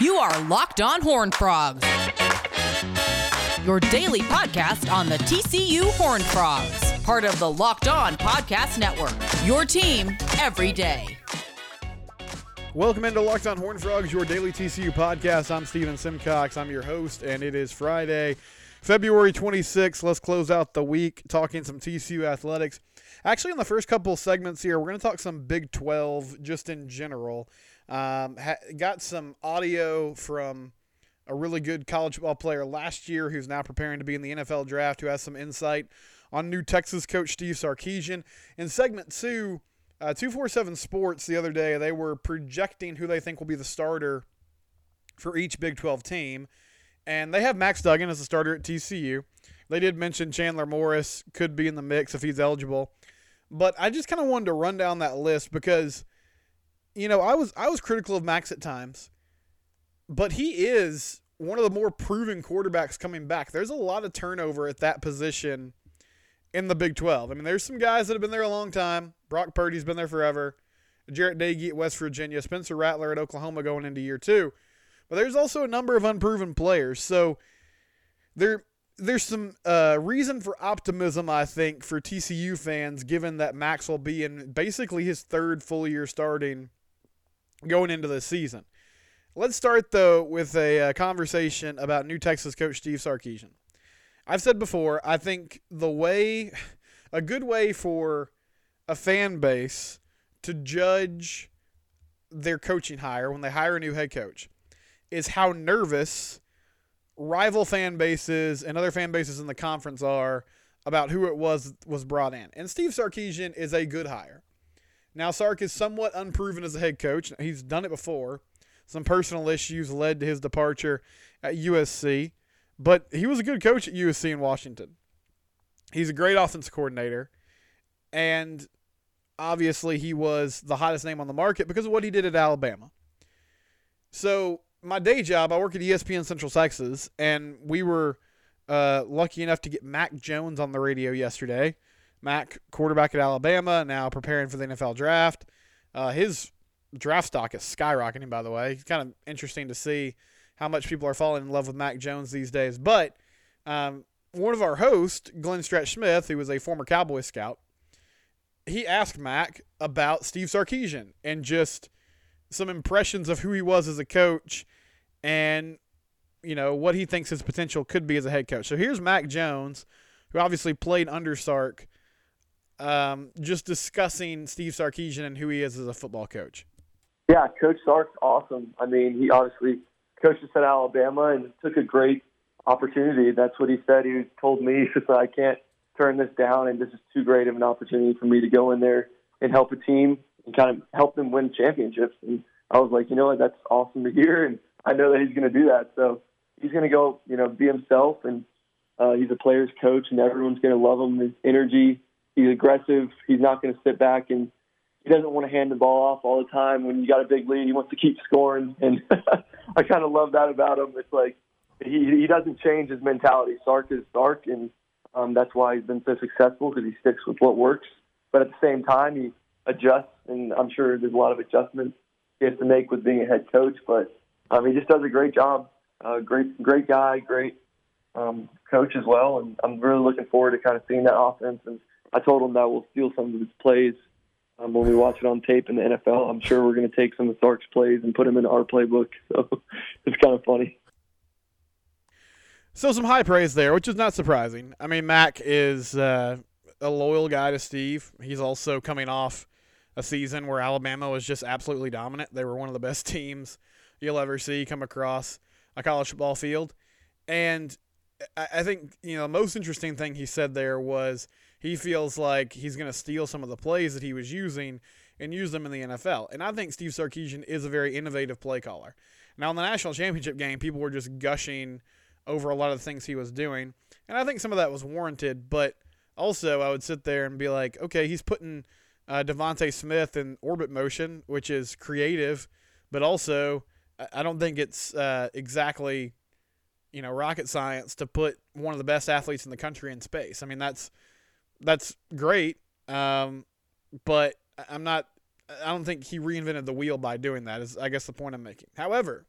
You are Locked On Horn Frogs, your daily podcast on the TCU Horn Frogs, part of the Locked On Podcast Network. Your team every day. Welcome into Locked On Horn Frogs, your daily TCU podcast. I'm Steven Simcox. I'm your host, and it is Friday, February 26th. Let's close out the week talking some TCU athletics. Actually, in the first couple segments here, we're going to talk some Big 12 just in general. Um, ha- got some audio from a really good college football player last year who's now preparing to be in the NFL draft, who has some insight on new Texas coach Steve Sarkisian. In segment two, uh, 247 Sports the other day, they were projecting who they think will be the starter for each Big 12 team. And they have Max Duggan as a starter at TCU. They did mention Chandler Morris could be in the mix if he's eligible. But I just kind of wanted to run down that list because you know, I was I was critical of Max at times, but he is one of the more proven quarterbacks coming back. There's a lot of turnover at that position in the Big 12. I mean, there's some guys that have been there a long time. Brock Purdy's been there forever. Jarret Doege at West Virginia, Spencer Rattler at Oklahoma going into year two. But there's also a number of unproven players. So there there's some uh, reason for optimism, I think, for TCU fans, given that Max will be in basically his third full year starting going into the season. Let's start, though, with a uh, conversation about new Texas coach Steve Sarkisian. I've said before, I think the way, a good way for a fan base to judge their coaching hire when they hire a new head coach is how nervous rival fan bases and other fan bases in the conference are about who it was was brought in. And Steve Sarkisian is a good hire. Now, Sark is somewhat unproven as a head coach. He's done it before. Some personal issues led to his departure at USC, but he was a good coach at USC in Washington. He's a great offense coordinator, and obviously he was the hottest name on the market because of what he did at Alabama. So, my day job, I work at ESPN Central Texas, and we were uh, lucky enough to get Mac Jones on the radio yesterday Mac, quarterback at Alabama, now preparing for the NFL draft. Uh, his draft stock is skyrocketing, by the way. It's kind of interesting to see how much people are falling in love with Mac Jones these days. But um, one of our hosts, Glenn Stretch Smith, who was a former Cowboy scout, he asked Mac about Steve Sarkisian and just some impressions of who he was as a coach and you know what he thinks his potential could be as a head coach. So here's Mac Jones, who obviously played under Sark um, just discussing Steve Sarkisian and who he is as a football coach. Yeah, Coach Sark's awesome. I mean, he obviously coached at Alabama and took a great opportunity. That's what he said. He told me, he said, I can't turn this down, and this is too great of an opportunity for me to go in there and help a team and kind of help them win championships. And I was like, you know what, that's awesome to hear, and I know that he's going to do that. So he's going to go, you know, be himself, and uh, he's a player's coach, and everyone's going to love him. His energy He's aggressive. He's not going to sit back and he doesn't want to hand the ball off all the time. When you got a big lead, he wants to keep scoring, and I kind of love that about him. It's like he he doesn't change his mentality. Sark is Sark, and um, that's why he's been so successful because he sticks with what works. But at the same time, he adjusts, and I'm sure there's a lot of adjustments he has to make with being a head coach. But um, he just does a great job. Uh, great, great guy, great um, coach as well, and I'm really looking forward to kind of seeing that offense and I told him that we'll steal some of his plays um, when we watch it on tape in the NFL. I'm sure we're going to take some of Sark's plays and put them in our playbook. So it's kind of funny. So some high praise there, which is not surprising. I mean, Mac is uh, a loyal guy to Steve. He's also coming off a season where Alabama was just absolutely dominant. They were one of the best teams you'll ever see come across a college football field. And I think, you know, the most interesting thing he said there was – he feels like he's going to steal some of the plays that he was using and use them in the NFL. And I think Steve Sarkisian is a very innovative play caller. Now, in the national championship game, people were just gushing over a lot of the things he was doing. And I think some of that was warranted. But also, I would sit there and be like, okay, he's putting uh, DeVonta Smith in orbit motion, which is creative, but also I don't think it's uh, exactly you know rocket science to put one of the best athletes in the country in space. I mean, that's that's great, um, but I'm not I don't think he reinvented the wheel by doing that. Is I guess the point I'm making. However,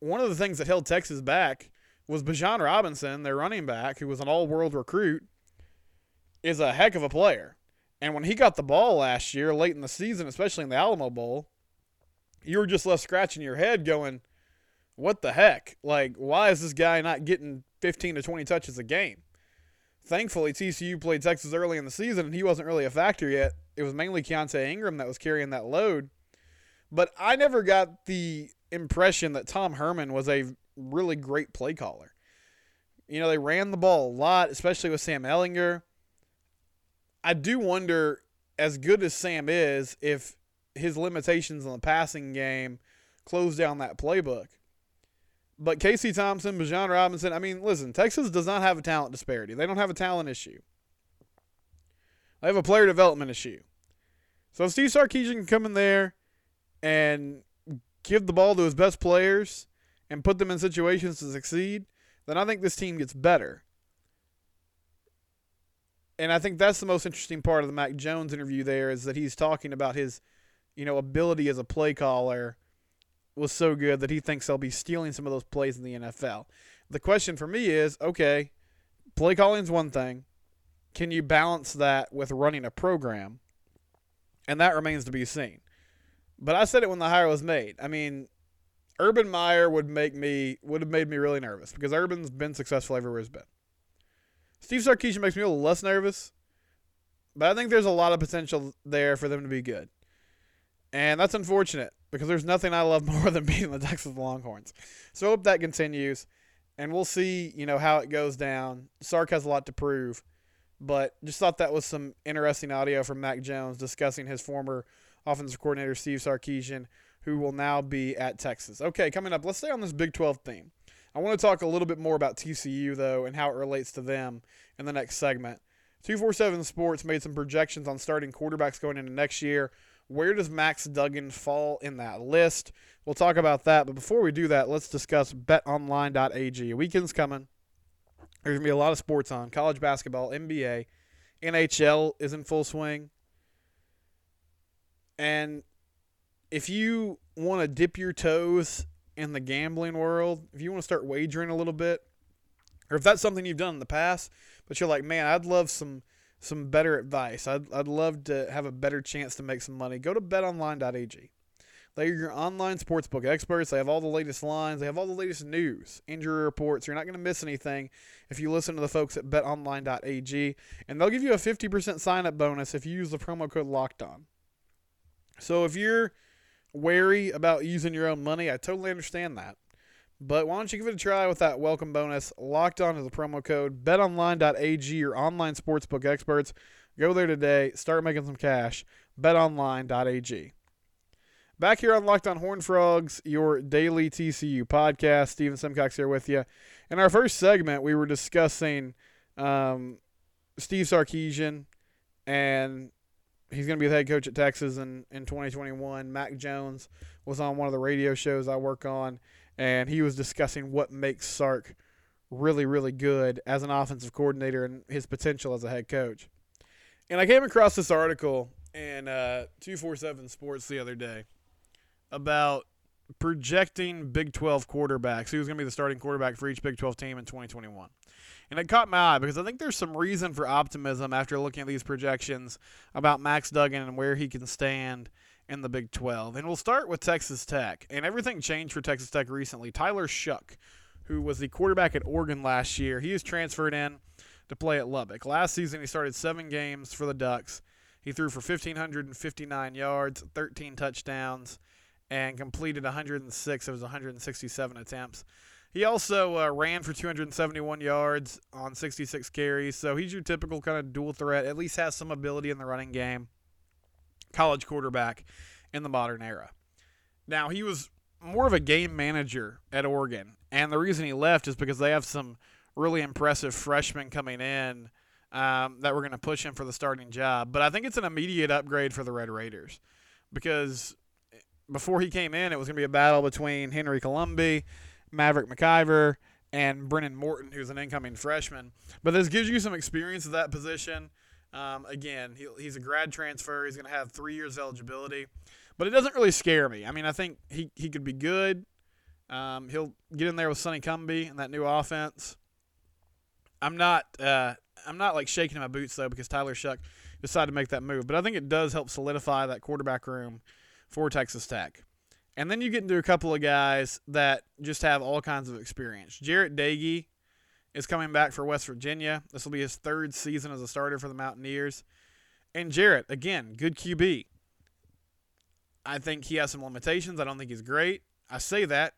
one of the things that held Texas back was Bijan Robinson, their running back, who was an all-world recruit, is a heck of a player. And when he got the ball last year, late in the season, especially in the Alamo Bowl, you were just left scratching your head, going, "What the heck? Like, why is this guy not getting 15 to 20 touches a game?" Thankfully, TCU played Texas early in the season, and he wasn't really a factor yet. It was mainly Keaontay Ingram that was carrying that load. But I never got the impression that Tom Herman was a really great play caller. You know, they ran the ball a lot, especially with Sam Ehlinger. I do wonder, as good as Sam is, if his limitations in the passing game close down that playbook. But Casey Thompson, Bijan Robinson, I mean, listen, Texas does not have a talent disparity. They don't have a talent issue. They have a player development issue. So if Steve Sarkisian can come in there and give the ball to his best players and put them in situations to succeed, then I think this team gets better. And I think that's the most interesting part of the Mac Jones interview there is that he's talking about his, you know, ability as a play caller was so good that he thinks they'll be stealing some of those plays in the NFL. The question for me is, okay, play calling is one thing. Can you balance that with running a program? And that remains to be seen. But I said it when the hire was made. I mean, Urban Meyer would make me would have made me really nervous because Urban's been successful everywhere he's been. Steve Sarkisian makes me a little less nervous, but I think there's a lot of potential there for them to be good. And that's unfortunate because there's nothing I love more than beating the Texas Longhorns. So I hope that continues, and we'll see, you know, how it goes down. Sark has a lot to prove, but just thought that was some interesting audio from Mac Jones discussing his former offensive coordinator Steve Sarkisian, who will now be at Texas. Okay, coming up, let's stay on this Big 12 theme. I want to talk a little bit more about TCU though and how it relates to them in the next segment. 247 Sports made some projections on starting quarterbacks going into next year. Where does Max Duggan fall in that list? We'll talk about that. But before we do that, let's discuss betonline.ag. Weekend's coming. There's going to be a lot of sports on college basketball, NBA, NHL is in full swing. And if you want to dip your toes in the gambling world, if you want to start wagering a little bit, or if that's something you've done in the past, but you're like, man, I'd love some some better advice. I'd, I'd love to have a better chance to make some money. Go to betonline.ag. They're your online sportsbook experts. They have all the latest lines. They have all the latest news, injury reports. You're not going to miss anything if you listen to the folks at betonline.ag. And they'll give you a 50% sign up bonus if you use the promo code locked on. So if you're wary about using your own money, I totally understand that. But why don't you give it a try with that welcome bonus locked on as a promo code betonline.ag your online sportsbook experts. Go there today, start making some cash. betonline.ag. Back here on Locked on Horn Frogs, your daily TCU podcast. Steven Simcox here with you. In our first segment, we were discussing um, Steve Sarkisian, and he's going to be the head coach at Texas in, in 2021. Mac Jones was on one of the radio shows I work on, and he was discussing what makes Sark really, really good as an offensive coordinator and his potential as a head coach. And I came across this article in uh, 247 Sports the other day about projecting Big 12 quarterbacks. Who's going to be the starting quarterback for each Big 12 team in 2021? And it caught my eye because I think there's some reason for optimism after looking at these projections about Max Duggan and where he can stand in the Big 12. And we'll start with Texas Tech. And everything changed for Texas Tech recently. Tyler Shough, who was the quarterback at Oregon last year, he was transferred in to play at Lubbock. Last season, he started seven games for the Ducks. He threw for 1,559 yards, 13 touchdowns, and completed 106 of his 167 attempts. He also uh, ran for 271 yards on 66 carries, so he's your typical kind of dual threat. At least has some ability in the running game. College quarterback in the modern era. Now he was more of a game manager at Oregon, and the reason he left is because they have some really impressive freshmen coming in um, that were going to push him for the starting job. But I think it's an immediate upgrade for the Red Raiders because before he came in, it was going to be a battle between Henry Colombi, Maverick McIvor, and Behren Morton, who's an incoming freshman. But this gives you some experience at that position. Um, again, he, he's a grad transfer. He's going to have three years eligibility, but it doesn't really scare me. I mean, I think he, he could be good. Um, he'll get in there with Sonny Cumbie and that new offense. I'm not uh, I'm not like shaking my boots though because Tyler Shough decided to make that move, but I think it does help solidify that quarterback room for Texas Tech. And then you get into a couple of guys that just have all kinds of experience. Jarret Doege is coming back for West Virginia. This will be his third season as a starter for the Mountaineers. And Jarret, again, good QB. I think he has some limitations. I don't think he's great. I say that.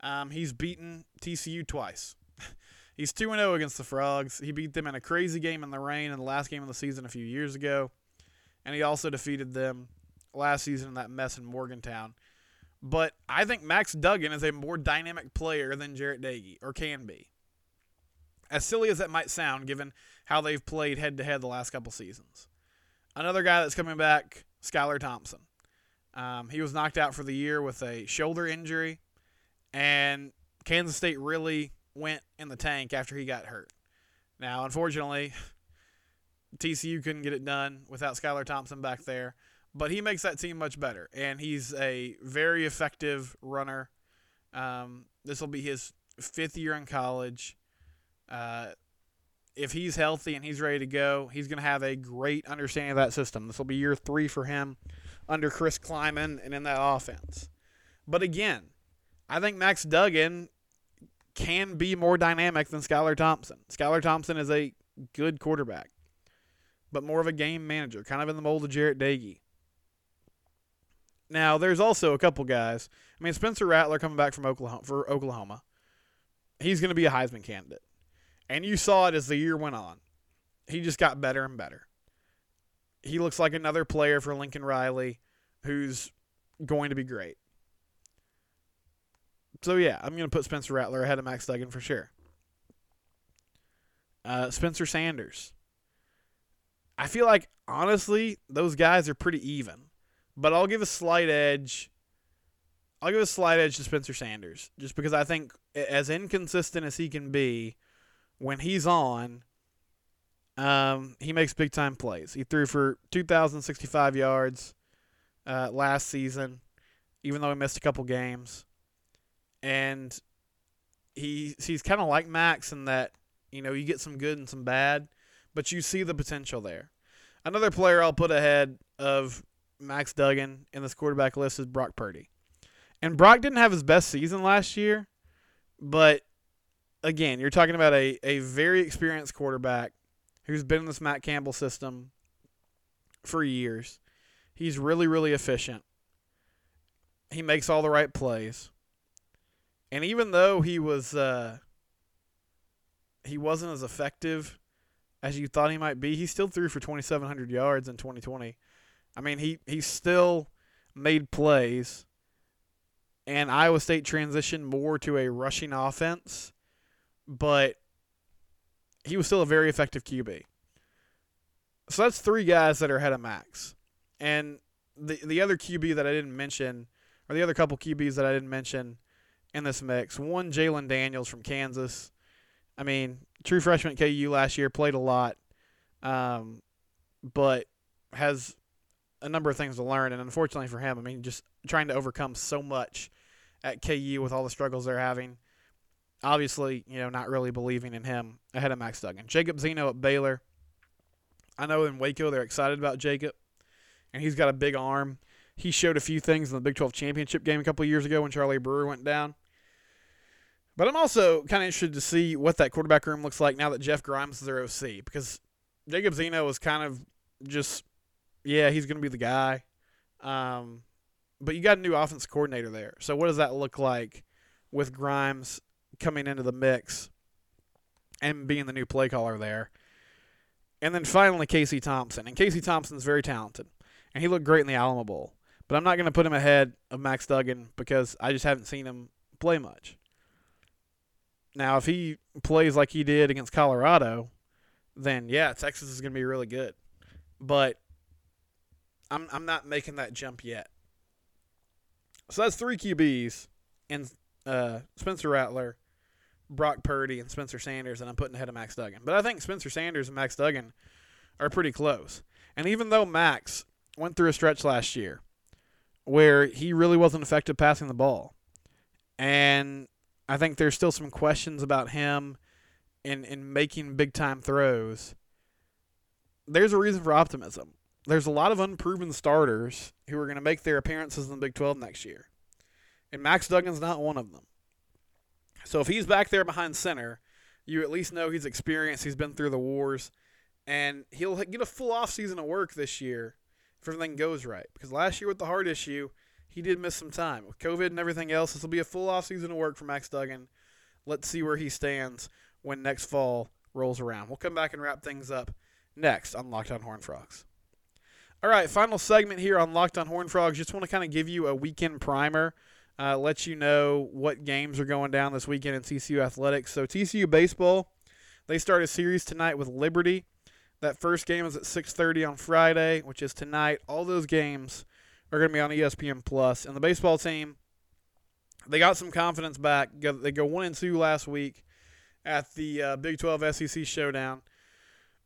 Um, he's beaten TCU twice. he's 2 0 against the Frogs. He beat them in a crazy game in the rain in the last game of the season a few years ago. And he also defeated them last season in that mess in Morgantown. But I think Max Duggan is a more dynamic player than Jarret Doege, or can be. As silly as that might sound, given how they've played head to head the last couple seasons. Another guy that's coming back, Skylar Thompson. Um, he was knocked out for the year with a shoulder injury, and Kansas State really went in the tank after he got hurt. Now, unfortunately, TCU couldn't get it done without Skylar Thompson back there but he makes that team much better, and he's a very effective runner. Um, this will be his fifth year in college. Uh, if he's healthy and he's ready to go, he's going to have a great understanding of that system. This will be year three for him under Chris Klieman and in that offense. But again, I think Max Duggan can be more dynamic than Skylar Thompson. Skylar Thompson is a good quarterback, but more of a game manager, kind of in the mold of Jarret Doege. Now, there's also a couple guys. I mean, Spencer Rattler coming back from Oklahoma for Oklahoma. He's going to be a Heisman candidate. And you saw it as the year went on. He just got better and better. He looks like another player for Lincoln Riley who's going to be great. So, yeah, I'm going to put Spencer Rattler ahead of Max Duggan for sure. Uh, Spencer Sanders. I feel like, honestly, those guys are pretty even but I'll give a slight edge. I'll give a slight edge to Spencer Sanders just because I think as inconsistent as he can be when he's on, um, he makes big time plays. He threw for 2,065 yards uh, last season, even though he missed a couple games, and he he's kind of like Max in that you know you get some good and some bad, but you see the potential there. Another player I'll put ahead of Max Duggan in this quarterback list is Brock Purdy. And Brock didn't have his best season last year, but again, you're talking about a, a very experienced quarterback who's been in this Matt Campbell system for years. He's really, really efficient. He makes all the right plays. And even though he was uh, he wasn't as effective as you thought he might be, he still threw for 2,700 yards in 2020 I mean, he he still made plays, and Iowa State transitioned more to a rushing offense, but he was still a very effective QB. So that's three guys that are ahead of Max, and the the other QB that I didn't mention, or the other couple QBs that I didn't mention in this mix, one Jalon Daniels from Kansas. I mean, true freshman at KU last year played a lot, um, but has a number of things to learn, and unfortunately for him, I mean, just trying to overcome so much at KU with all the struggles they're having. Obviously, you know, not really believing in him ahead of Max Duggan. Jacob Zeno at Baylor. I know in Waco they're excited about Jacob, and he's got a big arm. He showed a few things in the Big 12 championship game a couple years ago when Charlie Brewer went down. But I'm also kind of interested to see what that quarterback room looks like now that Jeff Grimes is their OC because Jacob Zeno was kind of just yeah, he's going to be the guy. Um, but you got a new offense coordinator there. So what does that look like with Grimes coming into the mix and being the new play caller there? And then finally Casey Thompson. And Casey Thompson's very talented. And he looked great in the Alamo Bowl. But I'm not going to put him ahead of Max Duggan because I just haven't seen him play much. Now, if he plays like he did against Colorado, then yeah, Texas is going to be really good. But I'm I'm not making that jump yet. So that's three QBs and uh, Spencer Rattler, Brock Purdy, and Spencer Sanders, and I'm putting ahead of Max Duggan. But I think Spencer Sanders and Max Duggan are pretty close. And even though Max went through a stretch last year where he really wasn't effective passing the ball, and I think there's still some questions about him in in making big time throws. There's a reason for optimism. There's a lot of unproven starters who are going to make their appearances in the Big 12 next year. And Max Duggan's not one of them. So if he's back there behind center, you at least know he's experienced, he's been through the wars, and he'll get a full off season of work this year if everything goes right. Because last year with the heart issue, he did miss some time. With COVID and everything else, this will be a full off season of work for Max Duggan. Let's see where he stands when next fall rolls around. We'll come back and wrap things up next on Locked On Horn Frogs. All right, final segment here on Locked On Horn Frogs. Just want to kind of give you a weekend primer, uh, let you know what games are going down this weekend in TCU athletics. So TCU baseball, they start a series tonight with Liberty. That first game is at 6:30 on Friday, which is tonight. All those games are going to be on ESPN Plus. And the baseball team, they got some confidence back. They go one and two last week at the uh, Big 12 SEC showdown.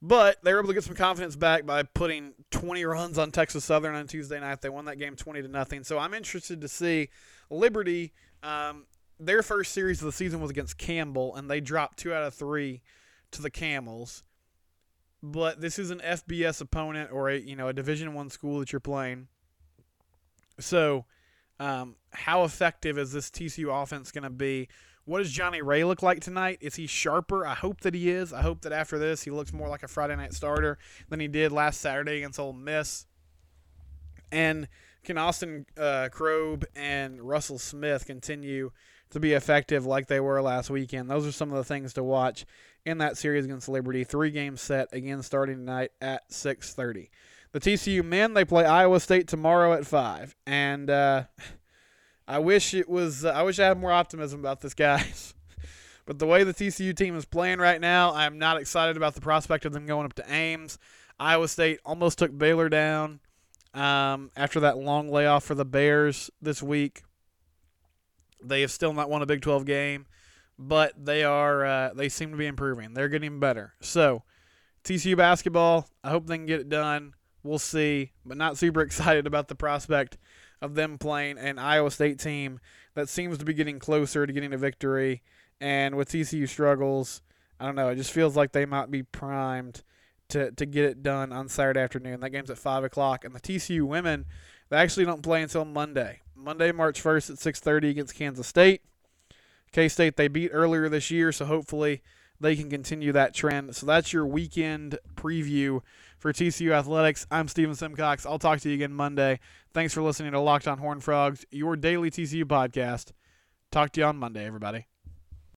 But they were able to get some confidence back by putting 20 runs on Texas Southern on Tuesday night. They won that game 20 to nothing. So I'm interested to see Liberty. Um, their first series of the season was against Campbell, and they dropped two out of three to the Camels. But this is an FBS opponent or a you know a Division One school that you're playing. So, um, how effective is this TCU offense going to be? What does Johnny Ray look like tonight? Is he sharper? I hope that he is. I hope that after this he looks more like a Friday night starter than he did last Saturday against Ole Miss. And can Austin uh, Krob and Russell Smith continue to be effective like they were last weekend? Those are some of the things to watch in that series against Liberty. Three games set again starting tonight at 6:30. The TCU men they play Iowa State tomorrow at five, and. Uh, I wish it was. Uh, I wish I had more optimism about this, guys. but the way the TCU team is playing right now, I'm not excited about the prospect of them going up to Ames. Iowa State almost took Baylor down um, after that long layoff for the Bears this week. They have still not won a Big 12 game, but they are. Uh, they seem to be improving. They're getting better. So TCU basketball. I hope they can get it done. We'll see, but not super excited about the prospect of them playing an Iowa State team that seems to be getting closer to getting a victory. And with TCU struggles, I don't know. It just feels like they might be primed to, to get it done on Saturday afternoon. That game's at five o'clock, and the TCU women they actually don't play until Monday. Monday, March first at six thirty against Kansas State. K State they beat earlier this year, so hopefully they can continue that trend. So that's your weekend preview for TCU Athletics. I'm Steven Simcox. I'll talk to you again Monday. Thanks for listening to Locked on Horn Frogs, your daily TCU podcast. Talk to you on Monday, everybody.